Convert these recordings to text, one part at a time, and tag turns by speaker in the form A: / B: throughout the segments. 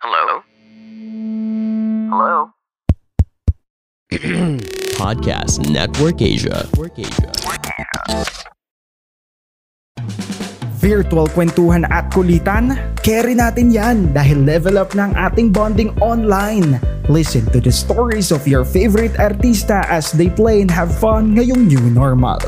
A: Hello? Hello?
B: Podcast Network Asia. Network Asia.
C: Virtual kwentuhan at kulitan? Carry natin yan dahil level up ng ating bonding online. Listen to the stories of your favorite artista as they play and have fun ngayong new normal.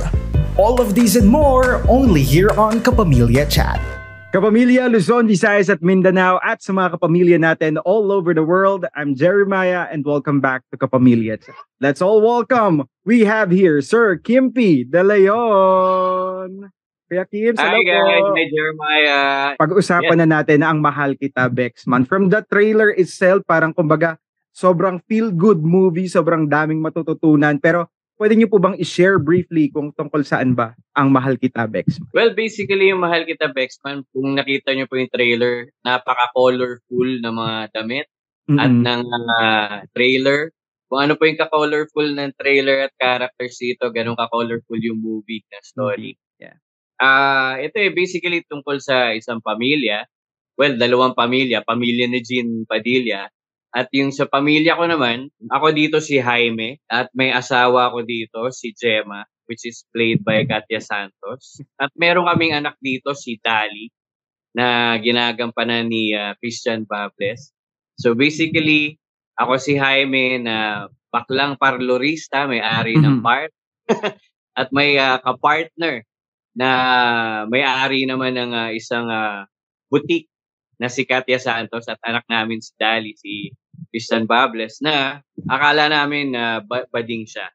C: All of these and more only here on Kapamilya Chat. Kapamilya, Luzon, Visayas at Mindanao at sa mga kapamilya natin all over the world, I'm Jeremiah and welcome back to Kapamilya. Let's all welcome, we have here Sir Kimpi De Leon. Kuya Kim,
D: Hi guys,
C: po.
D: hi Jeremiah.
C: Pag-usapan na natin na ang Mahal Kita Bexman. From the trailer itself, parang kumbaga, sobrang feel-good movie, sobrang daming matututunan. Pero pwede niyo po bang i-share briefly kung tungkol saan ba ang Mahal Kita Bexman?
D: Well, basically yung Mahal Kita Bexman, kung nakita nyo po yung trailer, napaka-colorful na mga damit at
C: Mm-mm.
D: ng ah, trailer. Kung ano po yung ka-colorful ng trailer at characters dito, ganun ka-colorful yung movie na story.
C: Yeah.
D: Ah, ito eh basically tungkol sa isang pamilya. Well, dalawang pamilya, pamilya ni Jean Padilla. At yung sa pamilya ko naman, ako dito si Jaime at may asawa ko dito si Gemma which is played by Katya Santos. At meron kaming anak dito si Tali na ginagampanan ni ah, Christian Bables. So basically, ako si Jaime na baklang parlorista, may-ari ng
C: Mhm.
D: bar. at may ah, kapartner na may-ari naman ng ah, isang ah, boutique na si Katya Santos at anak namin si Dali, si Christian Bables na akala namin na ba- bading siya.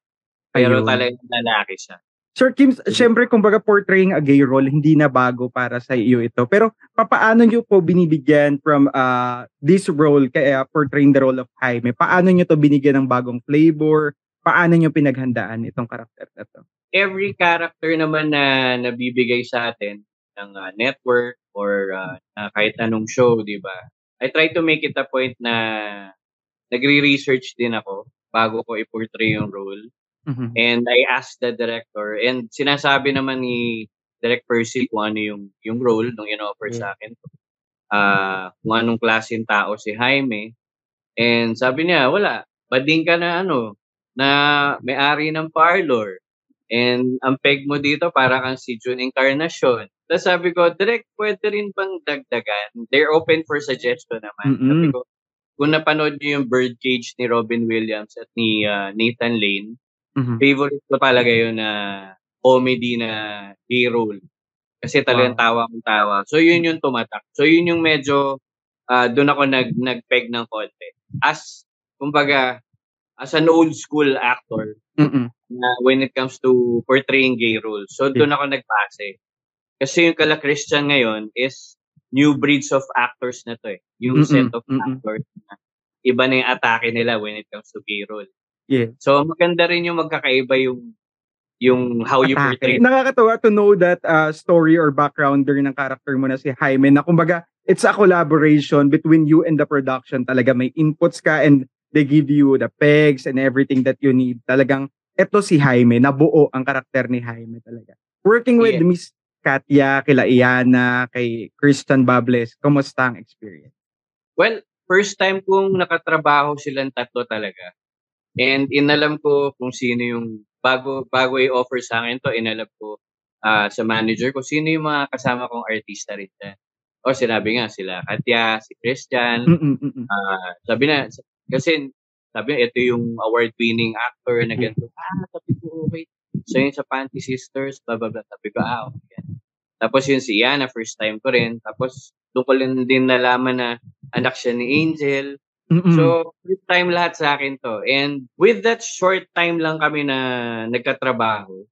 D: Pero talagang lalaki siya.
C: Sir Kim, syempre kumbaga portraying a gay role, hindi na bago para sa iyo ito. Pero papaano niyo po binibigyan from uh, this role, kaya portraying the role of Jaime, paano niyo to binigyan ng bagong flavor? Paano niyo pinaghandaan itong karakter na to?
D: every character naman na nabibigay sa atin ng ah, network or na kahit anong show, 'di ba? I try to make it a point na nagre-research din ako bago ko i-portray yung role.
C: Mhm.
D: And I asked the director and sinasabi naman ni Direct Percy kung ano yung yung role nung in-offer sa akin. Ah, kung anong klaseng tao si Jaime. And sabi niya, wala, bading ka na ano, na may-ari ng parlor. And ang peg mo dito para kang si June Encarnacion. Tapos sabi ko, direct, pwede rin bang dagdagan? They're open for suggestion naman.
C: Mm-mm.
D: Sabi ko, kung napanood niyo yung Birdcage ni Robin Williams at ni ah, Nathan Lane,
C: Mhm.
D: favorite ko talaga yun na comedy na gay role. Kasi talagang tawa kong tawa. So yun yung tumatak. So yun yung medyo ah, doon ako nag nagpeg ng konti. As kumbaga as an old school actor
C: Mm-mm.
D: na when it comes to portraying gay roles. So doon ako nagpase. Kasi yung kala Christian ngayon is new breeds of actors na to eh. Yung
C: Mm-mm,
D: set of
C: mm-mm.
D: actors na iba na yung atake nila when it comes to gay role.
C: Yeah.
D: So maganda rin yung magkakaiba yung yung how you
C: Atake.
D: portray.
C: Nakakatawa to know that uh, story or backgrounder ng character mo na si Jaime na kumbaga it's a collaboration between you and the production. Talaga may inputs ka and they give you the pegs and everything that you need. Talagang eto si Jaime, nabuo ang karakter ni Jaime talaga. Working with
D: Yeah.
C: Miss Katya, kila Iana, kay Christian Bables, kumusta ang experience?
D: Well, first time kong nakatrabaho silang tatlo talaga. And inalam ko kung sino yung bago bago i-offer sa akin to, inalam ko ah, sa manager ko sino yung mga kasama kong artista rin dyan. O sinabi nga sila, Katya, si Christian. Ah, sabi na, kasi sabi niya, ito yung award-winning actor na ganito. Ah, sabi ko, okay. So yun sa Panty Sisters, blah, blah, blah. Sabi ko, ah, okay. Tapos yun si Iana, first time ko rin. Tapos doon ko lang din nalaman na anak siya ni Angel.
C: Mm-mm.
D: So, first time lahat sa akin to. And with that short time lang kami na nagkatrabaho,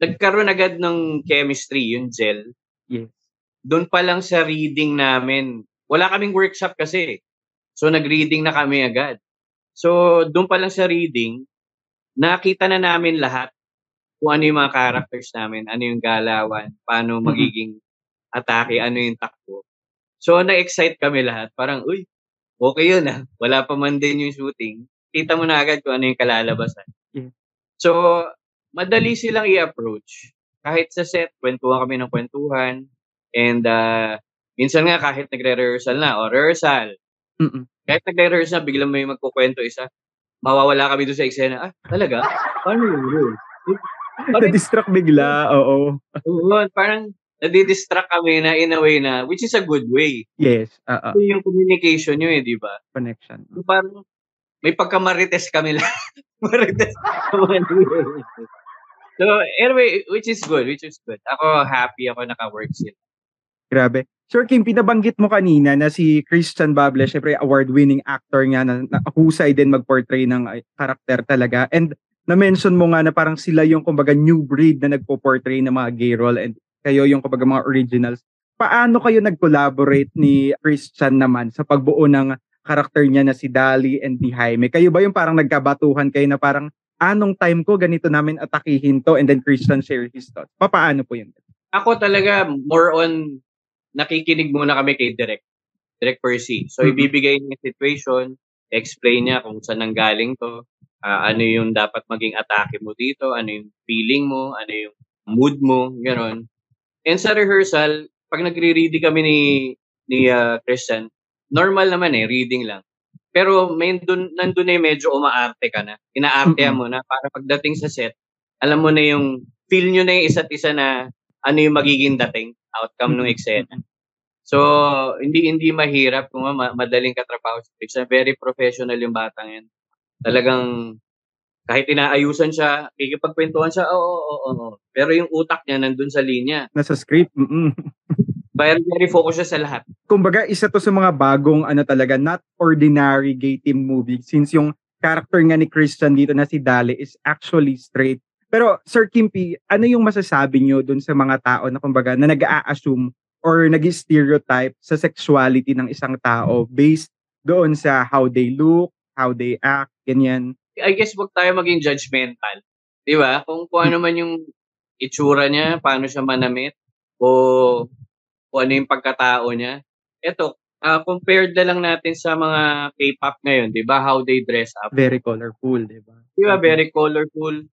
D: nagkaroon agad ng chemistry, yung gel.
C: yes.
D: Doon pa lang sa reading namin, wala kaming workshop kasi. So, nag-reading na kami agad. So, doon pa lang sa reading, nakita na namin lahat kung ano yung mga characters namin, ano yung galawan, paano magiging atake, ano yung takbo. So, na-excite kami lahat. Parang, uy, okay yun ah. Wala pa man din yung shooting. Kita mo na agad kung ano yung kalalabasan.
C: Yeah.
D: So, madali silang i-approach. Kahit sa set, kwentuhan kami ng kwentuhan. And uh, minsan nga kahit nagre-rehearsal na, o rehearsal,
C: Mm.
D: Kahit nagre-rehearse na, biglang may magkukwento isa, mawawala kami doon sa eksena. Ah, talaga? Paano yun?
C: Na-distract bigla, oo.
D: oo, parang nadidistract kami na in a way na, which is a good way.
C: Yes, oo.
D: Ito yung communication nyo eh, di ba?
C: Connection.
D: So, parang may pagkamarites kami lang. marites. so, anyway, which is good, which is good. Ako, happy ako naka-work sila.
C: Grabe. Sir Kim, pinabanggit mo kanina na si Christian Bable, syempre award-winning actor nga na, na husay din mag-portray ng karakter talaga. And na-mention mo nga na parang sila yung kumbaga new breed na nagpo-portray ng mga gay role and kayo yung kumbaga mga originals. Paano kayo nag-collaborate ni Christian naman sa pagbuo ng karakter niya na si Dali and ni Jaime? Kayo ba yung parang nagkabatuhan kayo na parang anong time ko ganito namin atakihin to and then Christian share his thoughts? Papaano po yun?
D: Ako talaga, more on nakikinig muna kami kay Direk. Direk Percy. So,
C: Mhm.
D: ibibigay niya situation, explain niya kung saan nanggaling to, ah, ano yung dapat maging atake mo dito, ano yung feeling mo, ano yung mood mo, gano'n. And sa rehearsal, pag nagre-ready kami ni ni ah, Christian, normal naman eh, reading lang. Pero may dun, nandun na yung medyo umaarte ka na. Inaartehan
C: Mm-mm.
D: mo na para pagdating sa set, alam mo na yung feel nyo na yung isa't isa na ano yung magiging dating outcome ng eksena. So, hindi hindi mahirap kung ma- madaling katrabaho si Christian. Very professional yung batang yan. Talagang kahit inaayusan siya, kikipagkwentuhan siya, oo, oo, oo, oo. Pero yung utak niya nandun sa linya.
C: Nasa script? Mm-mm.
D: Very, very focus siya sa lahat.
C: kumbaga isa to sa mga bagong ano talaga not ordinary gay team movie since yung character nga ni Christian dito na si Dali is actually straight. Pero Sir Kimpi, ano yung masasabi nyo dun sa mga tao na kumbaga na nag-a-assume or nag-stereotype sa sexuality ng isang tao based doon sa how they look, how they act, ganyan.
D: I guess wag tayo maging judgmental. Di ba? Kung, kung ano man yung itsura niya, paano siya manamit, o kung ano yung pagkatao niya. Ito, ah, compared na lang natin sa mga K-pop ngayon, di ba? How they dress up.
C: Very colorful, di ba?
D: Di ba? Very colorful.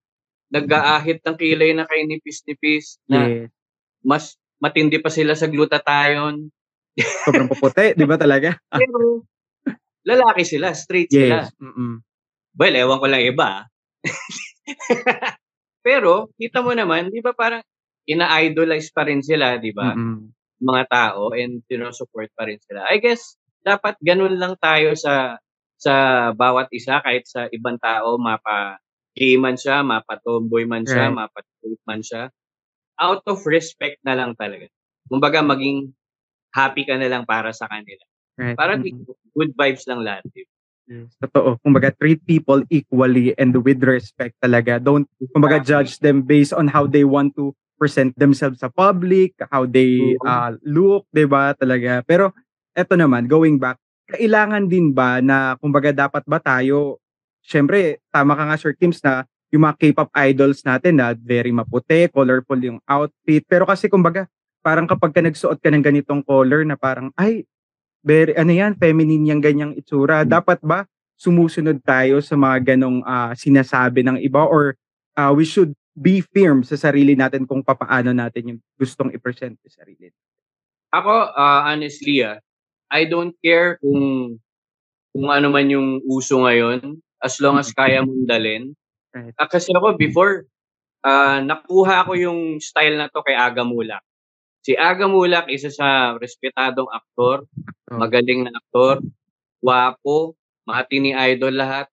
D: Nag-aahit ng kilay na kay nipis-nipis na
C: Yes.
D: mas matindi pa sila sa glutathione.
C: Sobrang puputi, di ba talaga?
D: Pero lalaki sila, straight sila.
C: Yes. Mm-mm.
D: Well, ewan ko lang iba. ah. Pero, kita mo naman, di ba parang ina-idolize pa rin sila, di ba?
C: Mm-mm.
D: Mga tao and sinusupport pa rin sila. I guess, dapat ganun lang tayo sa sa bawat isa, kahit sa ibang tao, mapa gay man siya, mapa tomboy man siya,
C: Right.
D: mapa straight man siya. Out of respect na lang talaga. Kumbaga, maging happy ka na lang para sa kanila.
C: Right.
D: Para
C: Mm-mm.
D: Good vibes lang lahat. ba?
C: Yes, totoo. Kumbaga, treat people equally and with respect talaga. Don't, kumbaga, judge them based on how they want to present themselves sa public, how they uh, look, ba talaga. Pero eto naman, going back, kailangan din ba na kumbaga dapat ba tayo syempre tama ka nga Sir Kims na yung mga K-pop idols natin na very maputi, colorful yung outfit. Pero kasi kumbaga, parang kapag ka nagsuot ka ng ganitong color na parang ay very ano yan, feminine yung ganyang itsura. Dapat ba sumusunod tayo sa mga ganong ah, sinasabi ng iba or ah, we should be firm sa sarili natin kung papaano natin yung gustong i-present sa sarili.
D: Ako, ah, honestly, ah, I don't care kung kung ano man yung uso ngayon as long as kaya mong dalin.
C: Right.
D: Ah, kasi ako before, ah, nakuha ko yung style na to kay Aga Mulak. Si Aga Mulak, isa sa respetadong aktor,
C: Oh.
D: magaling na aktor, wapo, matini idol lahat.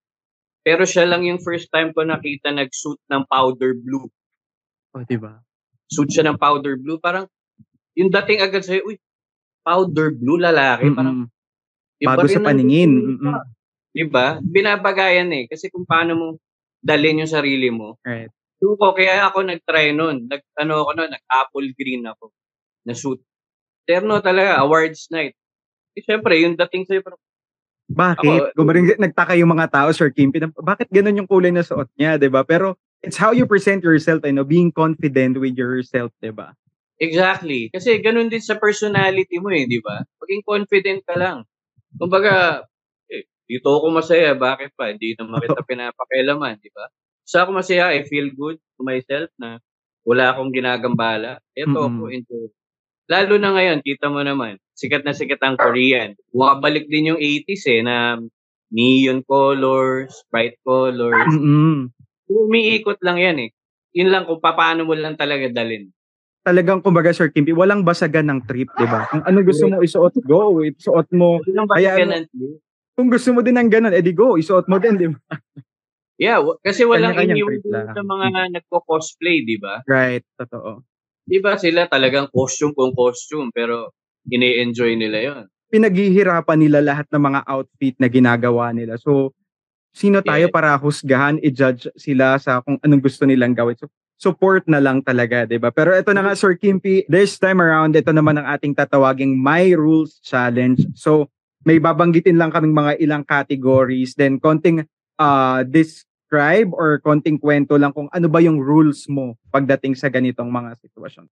D: Pero siya lang yung first time ko nakita nag-suit ng powder blue.
C: Oh, di ba?
D: Suit siya ng powder blue. Parang, yung dating agad sa'yo, uy, powder blue lalaki. Parang,
C: Mm-mm.
D: Iba
C: Bago sa paningin.
D: pa. Di ba? Binabagayan eh. Kasi kung paano mo dalhin yung sarili mo.
C: Right.
D: So, ko, kaya ako nag-try nun. Nag, ano ako nun, nag-apple green ako. Na suit. Terno talaga, awards night. Eh, syempre, yung dating sa'yo, parang,
C: Bakit?
D: Ako,
C: Gumaring nagtaka yung mga tao, Sir Kim, pinap- bakit ganun yung kulay na suot niya, 'di ba? Pero it's how you present yourself, you know, being confident with yourself, 'di ba?
D: exactly. Kasi ganun din sa personality mo eh, di ba? Maging confident ka lang. Kumbaga, eh, dito ako masaya, bakit pa? Hindi naman kita pinapakailaman, di ba? Sa ako masaya, I feel good to myself na wala akong ginagambala. Ito ako,
C: Mm-mm.
D: enjoy. Lalo na ngayon, kita mo naman, sikat na sikat ang Korean. Bumabalik din yung 80s eh, na neon colors, bright colors. Umiikot lang yan eh. Yun lang kung paano mo lang talaga dalin.
C: Talagang kumbaga Sir Kimpi, walang basagan ng trip, 'di ba? Kung ano gusto mo isuot, go. Isuot mo.
D: Yun lang
C: Kaya
D: ba
C: ano-
D: ganun?
C: Kung gusto mo din ng ganun, edi go, isuot mo din, 'di ba?
D: Yeah, wa- kasi walang iniwan
C: trip
D: sa mga nagko-cosplay, di ba?
C: Right, totoo.
D: Di ba sila talagang costume kung costume, pero ini-enjoy nila yon.
C: Pinaghihirapan nila lahat ng mga outfit na ginagawa nila. So, sino tayo
D: Yes.
C: para husgahan, i-judge sila sa kung anong gusto nilang gawin. So, support na lang talaga, 'di ba? Pero ito na nga Sir Kimpi, this time around ito naman ang ating tatawaging My Rules Challenge. So, may babanggitin lang kaming mga ilang categories, then konting uh, describe or konting kwento lang kung ano ba yung rules mo pagdating sa ganitong mga sitwasyon.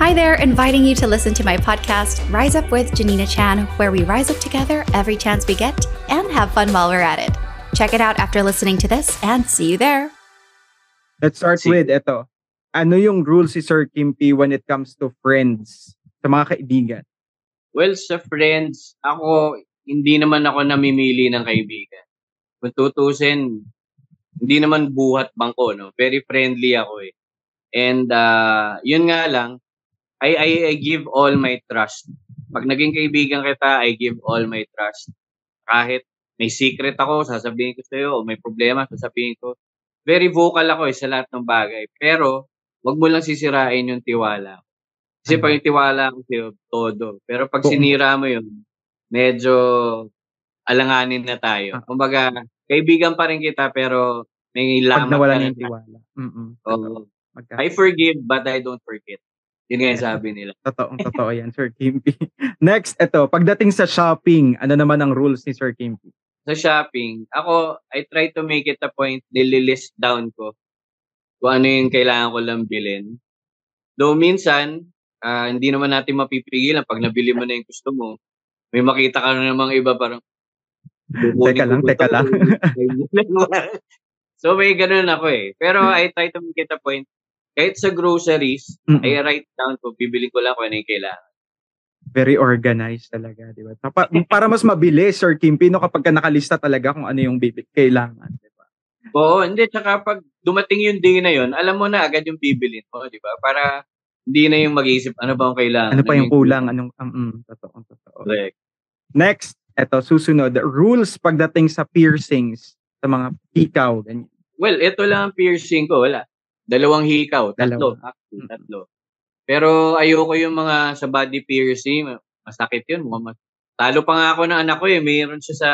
E: Hi there, inviting you to listen to my podcast, Rise Up with Janina Chan, where we rise up together every chance we get and have fun while we're at it. Check it out after listening to this and see you there.
C: Let's start
D: Sige.
C: with ito. Ano yung rules si Sir Kimpi when it comes to friends, sa mga kaibigan?
D: Well, sa friends, ako, hindi naman ako namimili ng kaibigan. Kung tutusin, hindi naman buhat bangko, no? Very friendly ako eh. And uh, yun nga lang, I, I, I give all my trust. Pag naging kaibigan kita, I give all my trust. Kahit may secret ako, sasabihin ko sa'yo, o may problema, sasabihin ko. Very vocal ako eh, sa lahat ng bagay. Pero, wag mo lang sisirain yung tiwala. Kasi pag yung tiwala ko sa'yo, todo. Pero pag sinira mo yun, medyo alanganin na tayo.
C: Ah.
D: Kumbaga, kaibigan pa rin kita, pero may
C: Pag
D: lamat
C: nawala
D: ka
C: na yung tiwala. Mm-mm.
D: Oo.
C: Magka-
D: I forgive, but I don't forget. Yun nga yung sabi nila.
C: Totoong totoo yan, Sir Kimpi. Next, ito. Pagdating sa shopping, ano naman ang rules ni Sir Kimpi?
D: Sa shopping, ako, I try to make it a point, nililist down ko kung ano yung kailangan ko lang bilhin. Though minsan, ah, hindi naman natin mapipigilan pag nabili mo na yung gusto mo. May makita ka na namang iba parang, "Kukunin
C: Teka lang, teka
D: to?"
C: lang.
D: so may ganun ako eh. Pero I try to make it a point, kahit sa groceries,
C: Mm-mm.
D: I write down ko, bibili ko lang kung ano yung kailangan.
C: Very organized talaga, di ba? Pa- para mas mabilis, Sir Kimpi, no, kapag ka nakalista talaga kung ano yung bibig kailangan. Di ba?
D: Oo, hindi. Tsaka pag dumating yung day na yun, alam mo na agad yung bibilin mo, di ba? Para hindi na yung mag-iisip, ano ba ang kailangan?
C: Ano pa yung kulang? Anong, um, mm, totoo, totoo.
D: Correct.
C: Next, eto, susunod. Rules pagdating sa piercings, sa mga pikaw, ganyan.
D: Well, ito lang ang piercing ko. Wala. Dalawang hikaw. Tatlo.
C: Dalawa.
D: Actually,
C: Mm.
D: tatlo. Pero ayoko yung mga sa body piercing. Masakit yun. Mas- Talo pa nga ako ng anak ko eh. Mayroon siya sa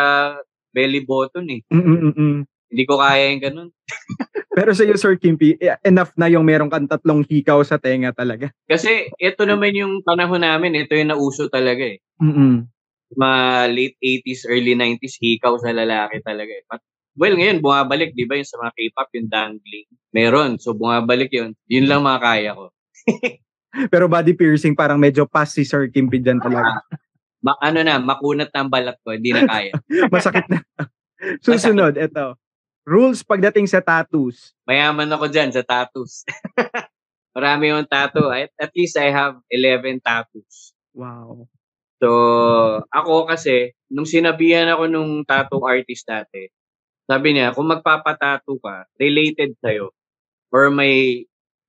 D: belly button eh.
C: Mm-mm-mm.
D: Hindi ko kaya yung ganun.
C: Pero sa iyo, Sir Kimpi, eh, enough na yung meron kang tatlong hikaw sa tenga talaga.
D: Kasi ito naman yung panahon namin. Ito yung nauso talaga eh.
C: Mm-mm.
D: Mga late 80s, early 90s, hikaw sa lalaki talaga. eh. But, well, ngayon, bumabalik, di ba, yung sa mga K-pop, yung dangling. Meron. So, bumabalik yun. Yun lang mga kaya ko.
C: Pero body piercing, parang medyo pass si Sir Kimpi dyan talaga.
D: Ma- ano na, makunat na ang balat ko. Hindi na kaya.
C: Masakit na. Susunod, eto. Rules pagdating sa tattoos.
D: Mayaman ako dyan sa tattoos. Marami yung tattoo. At, at least I have 11 tattoos.
C: Wow.
D: So, ako kasi, nung sinabihan ako nung tattoo artist dati, sabi niya, kung magpapatato ka, related sa'yo, or may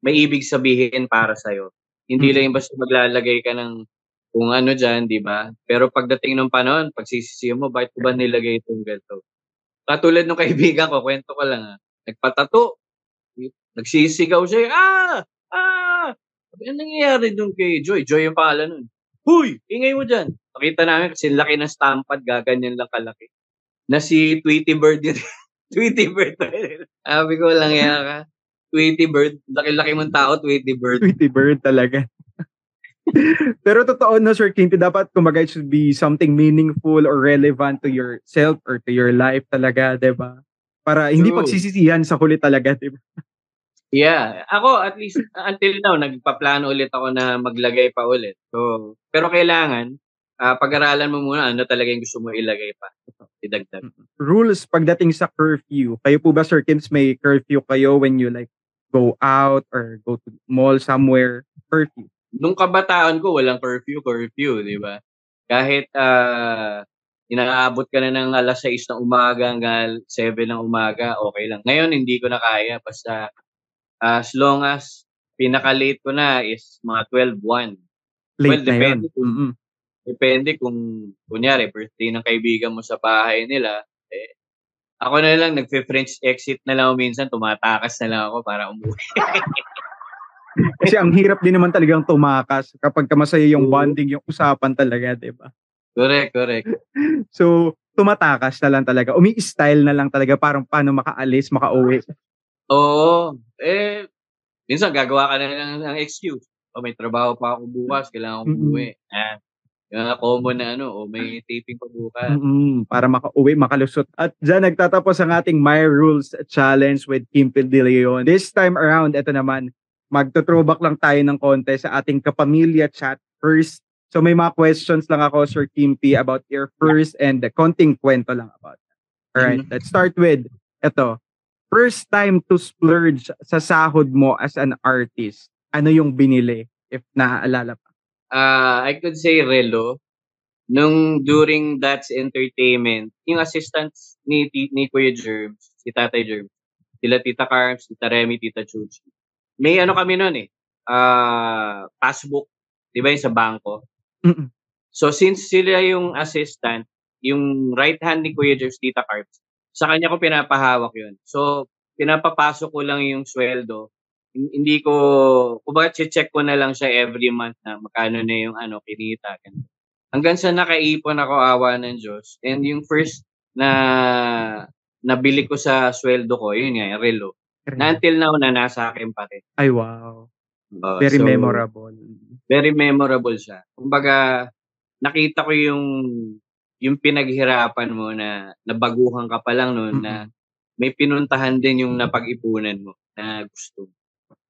D: may ibig sabihin para sa'yo. Hindi
C: Mm.
D: lang yung basta maglalagay ka ng kung ano dyan, di ba? Pero pagdating ng panahon, pagsisisiyo mo, bakit ko ba nilagay itong ganito? Katulad ng kaibigan ko, kwento ko lang ha, nagpatato, nagsisigaw siya, ah! Ah! Sabi, anong nangyayari dun kay Joy? Joy yung pangalan nun. Huy! Ingay mo dyan. Nakita namin kasi laki ng stampad, gaganyan lang kalaki. Na si Tweety Bird yun. Tweety Bird. Sabi ko lang yan ka. Tweety Bird. Laki-laki mong tao, Tweety Bird.
C: Tweety bird talaga. Pero totoo no, Sir Kimpi, dapat kumbaga it should be something meaningful or relevant to yourself or to your life talaga, di ba? Para hindi
D: True.
C: pagsisisihan sa huli talaga, di ba?
D: Yeah. Ako, at least, until now, nagpaplano ulit ako na maglagay pa ulit. So, pero kailangan, ah, pag-aralan mo muna ano talaga yung gusto mo ilagay pa. Idagdag.
C: Rules pagdating sa curfew. Kayo po ba, Sir Kims, may curfew kayo when you like go out or go to mall somewhere? Curfew.
D: nung kabataan ko, walang curfew, curfew, di ba? Kahit uh, inaabot ka na ng alas 6 ng umaga hanggang 7 ng umaga, okay lang. Ngayon, hindi ko na kaya. Basta as long as pinaka-late ko na is mga 12-1.
C: Late
D: well,
C: na yun.
D: depende kung,
C: Mm-mm.
D: depende kung, kunyari, birthday ng kaibigan mo sa bahay nila, eh, ako na lang, nagpe-French exit na lang minsan, tumatakas na lang ako para umuwi.
C: Kasi ang hirap din naman talagang tumakas kapag ka masaya yung bonding, yung usapan talaga, di ba?
D: correct, correct.
C: So, tumatakas na lang talaga. Umi-style na lang talaga parang paano makaalis, makauwi.
D: Oo. Eh, minsan gagawa ka na lang ng excuse. O may trabaho pa ako bukas, kailangan ko
C: Mm-mm.
D: umuwi. Ah, yung common na ano, o may taping pa bukas.
C: Mm-mm, para makauwi, makalusot. At dyan nagtatapos ang ating My Rules Challenge with Kimpil De Leon. This time around, ito naman, magto-throwback lang tayo ng konti sa ating kapamilya chat first. So may mga questions lang ako, Sir Kimpi, about your first and the konting kwento lang about that. Alright,
D: Mhm.
C: let's start with, ito, first time to splurge sa sahod mo as an artist. Ano yung binili, if naaalala pa?
D: Ah, I could say Relo. Nung during That's Entertainment, yung assistants ni, ni Kuya Germs, si Tatay Germs, sila Tita Carms, Tita Remy, Tita Chuchi. May ano kami nun eh, ah, passbook, di ba yung sa bangko?
C: Mm-mm.
D: So since sila yung assistant, yung right hand ni Kuya Jeff, Tita Carps, sa kanya ko pinapahawak yun. So pinapapasok ko lang yung sweldo. Hin- Hindi ko, kumbaga check ko na lang siya every month na magkano na yung ano, kinita. Hanggang sa nakaipon ako awa ng Diyos. And yung first na nabili ko sa sweldo ko, yun nga, yung relo. Na until now na nasa akin pa rin.
C: Ay, wow.
D: Oo,
C: Very
D: so,
C: memorable.
D: very memorable siya. Kumbaga, nakita ko yung yung pinaghirapan mo na nabaguhan ka pa lang noon na may pinuntahan din yung napag-ipunan mo na gusto.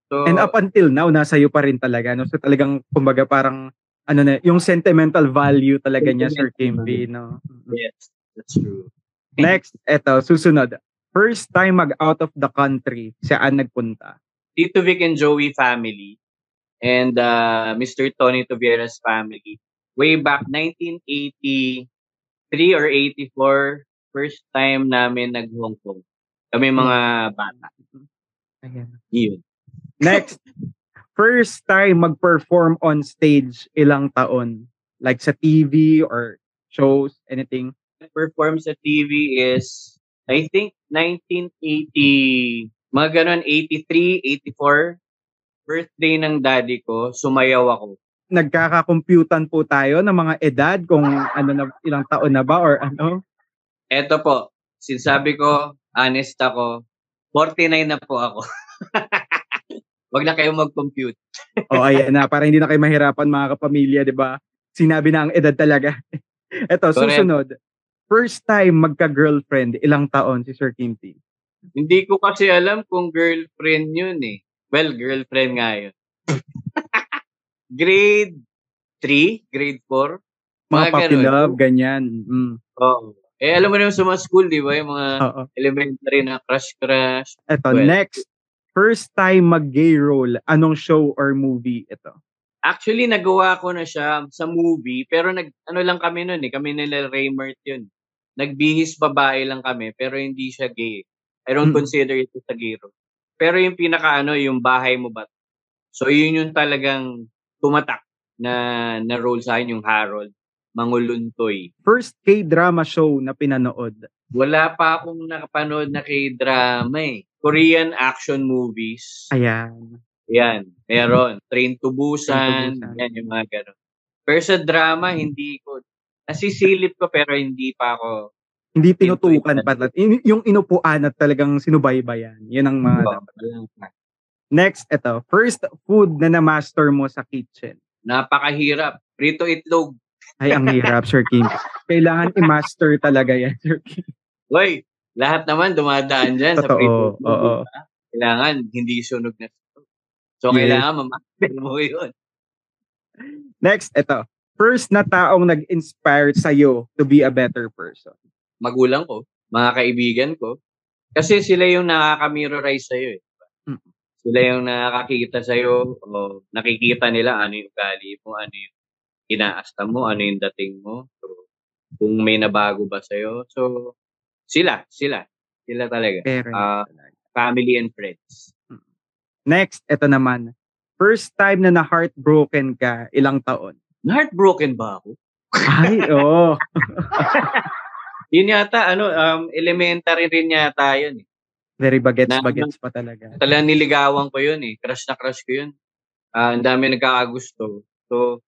D: So,
C: And up until now, nasa iyo pa rin talaga. No? So talagang, kumbaga parang, ano na, yung sentimental value talaga niya, Sir
D: Sentimental
C: Kimby. No?
D: yes, that's true.
C: Next, eto, susunod. First time mag-out of the country, saan nagpunta?
D: Tito Vic and Joey family and uh, Mr. Tony Toviera's family. Way back 1983 or 84, first time namin nag-Hong Kong. Kami mga bata.
C: Ayan.
D: Yun.
C: Next, first time mag-perform on stage, ilang taon? Like sa TV or shows, anything?
D: perform sa TV is, I think, 1980, mga ganun, 83, 84. Birthday ng daddy ko, sumayaw ako.
C: Nagkakakomputan po tayo ng mga edad, kung ano na, ilang taon na ba or ano?
D: Eto po, sinasabi ko, honest ako, 49 na po ako. Wag na kayo mag-compute.
C: O ayan na, para hindi na kayo mahirapan mga kapamilya, di ba? Sinabi na ang edad talaga. Eto,
D: Correct.
C: susunod. First time magka-girlfriend, ilang taon si Sir Kimpi?
D: Hindi ko kasi alam kung girlfriend yun eh. Well, girlfriend nga yun. Grade 3, grade 4.
C: Mga
D: Mga
C: puppy
D: ganun.
C: love, ganyan. Mm.
D: Oo. Eh, alam mo naman sa mga school, di ba? Yung mga
C: Oo.
D: elementary na crush-crush.
C: Eto,
D: Well.
C: next. First time mag-gay role, anong show or movie ito?
D: Actually, nagawa ko na siya sa movie, pero nag, ano lang kami nun eh, kami nila Raymart yun. Nagbihis babae lang kami, pero hindi siya gay. I don't
C: Hmm.
D: consider it as a gay role. Pero yung pinaka ano, yung bahay mo ba? So yun yung talagang tumatak na na role sa akin, yung Harold, Manguluntoy.
C: First K-drama show na pinanood.
D: Wala pa akong nakapanood na kay drama eh. Korean action movies.
C: Ayan.
D: Yan, meron. Train to
C: Train
D: Busan,
C: to Busan.
D: yan yung mga ganun. Pero sa drama, hindi ko, nasisilip ko pero hindi pa ako,
C: Hindi tinutukan pa. Yung inupuan at talagang sinubaybayan. Yan ang mga dapat. Next, ito. First food na na-master mo sa kitchen.
D: napakahirap. Prito itlog.
C: Ay, ang hirap, Sir Kim. Kailangan i-master talaga yan, Sir Kim.
D: Hoy, lahat naman dumadaan dyan sa
C: Totoo,
D: prito itlog.
C: oo.
D: Kailangan hindi sunog na sunog. So,
C: Yes.
D: kailangan mamaster mo yun.
C: Next, ito. First na taong nag-inspire sa'yo to be a better person.
D: Magulang ko, mga kaibigan ko. Kasi sila yung nakaka-mirrorize sa'yo eh.
C: Mm.
D: Sila yung nakakakita sa'yo o nakikita nila ano yung ugali mo, ano yung inaasta mo, ano yung dating mo. So, kung may nabago ba sa'yo. So, sila, sila. Sila talaga.
C: Parents talaga.
D: Family and friends.
C: Next, ito naman. First time na na-heartbroken ka, ilang taon?
D: Na-heartbroken ba ako?
C: Ay, oo.
D: Yun yata, ano, um, elementary rin yata yun. Eh.
C: Very bagets,
D: Na-
C: bagets pa talaga.
D: Talagang niligawan ko yun eh. Crush na crush ko yun. Ah, ang dami nagkakagusto. So,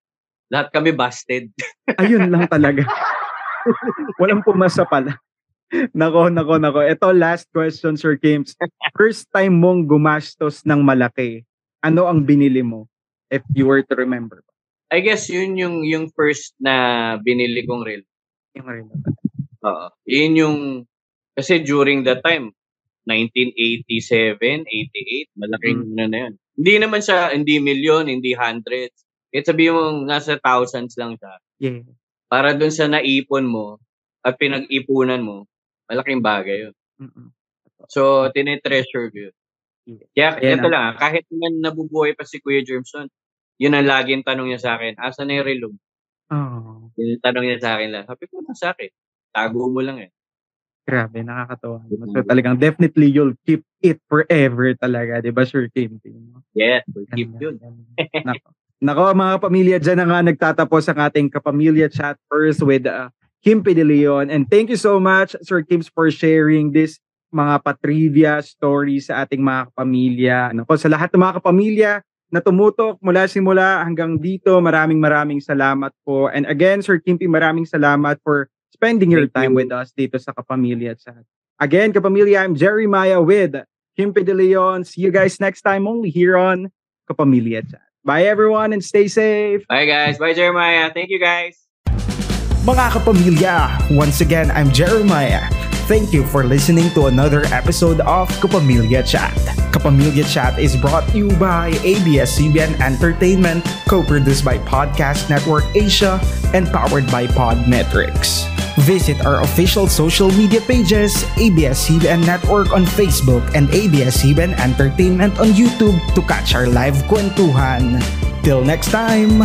D: lahat kami busted.
C: Ayun lang talaga. Walang pumasa pala. Nako, nako, nako. Ito, last question, Sir Kims. First time mong gumastos ng malaki, ano ang binili mo? If you were to remember.
D: I guess yun yung yung first na binili kong reel.
C: Yung rin.
D: Oo. Yun yung kasi during that time 1987, 88, malaking
C: Mm.
D: ano na yun. Hindi naman siya hindi million, hindi hundreds. Kahit sabihin mo nasa thousands lang siya.
C: Yeah.
D: Para dun sa naipon mo at pinag-ipunan mo, malaking bagay yun.
C: Mm-mm.
D: So, tinetreasure ko yun. Kaya,
C: Ayan
D: ito
C: ang-
D: lang, kahit man nabubuhay pa si Kuya Germson, yun ang laging tanong niya sa akin, asa na yung relo?
C: Oh,
D: Yun yung tanong niya sa akin lang. Sabi ko, nasa akin. Tago mo lang eh.
C: Grabe, nakakatawa.
D: Mm.
C: So talagang definitely you'll keep it forever talaga, di ba, Sir Kim?
D: Yes, we'll keep yun.
C: Nako. Nako, mga pamilya, dyan na nga nagtatapos ang ating kapamilya chat first with uh, Kim P. De Leon. And thank you so much, Sir Kims, for sharing this mga patrivia stories sa ating mga kapamilya. Nako, sa lahat ng mga kapamilya na tumutok mula simula hanggang dito, maraming maraming salamat po. And again, Sir Kim P, maraming salamat for spending your
D: Thank
C: time
D: you.
C: with us dito sa Kapamilya Chat. Again, Kapamilya, I'm Jeremiah with Kim P. De Leon. See you guys next time only here on Kapamilya Chat. Bye everyone and stay safe.
D: Bye guys. Bye Jeremiah. Thank you guys.
C: Mga kapamilya, once again, I'm Jeremiah. Thank you for listening to another episode of Kapamilya Chat. Kapamilya Chat is brought to you by ABS-CBN Entertainment, co-produced by Podcast Network Asia, and powered by Podmetrics. Visit our official social media pages, ABS-CBN Network on Facebook and ABS-CBN Entertainment on YouTube to catch our live kwentuhan. Till next time!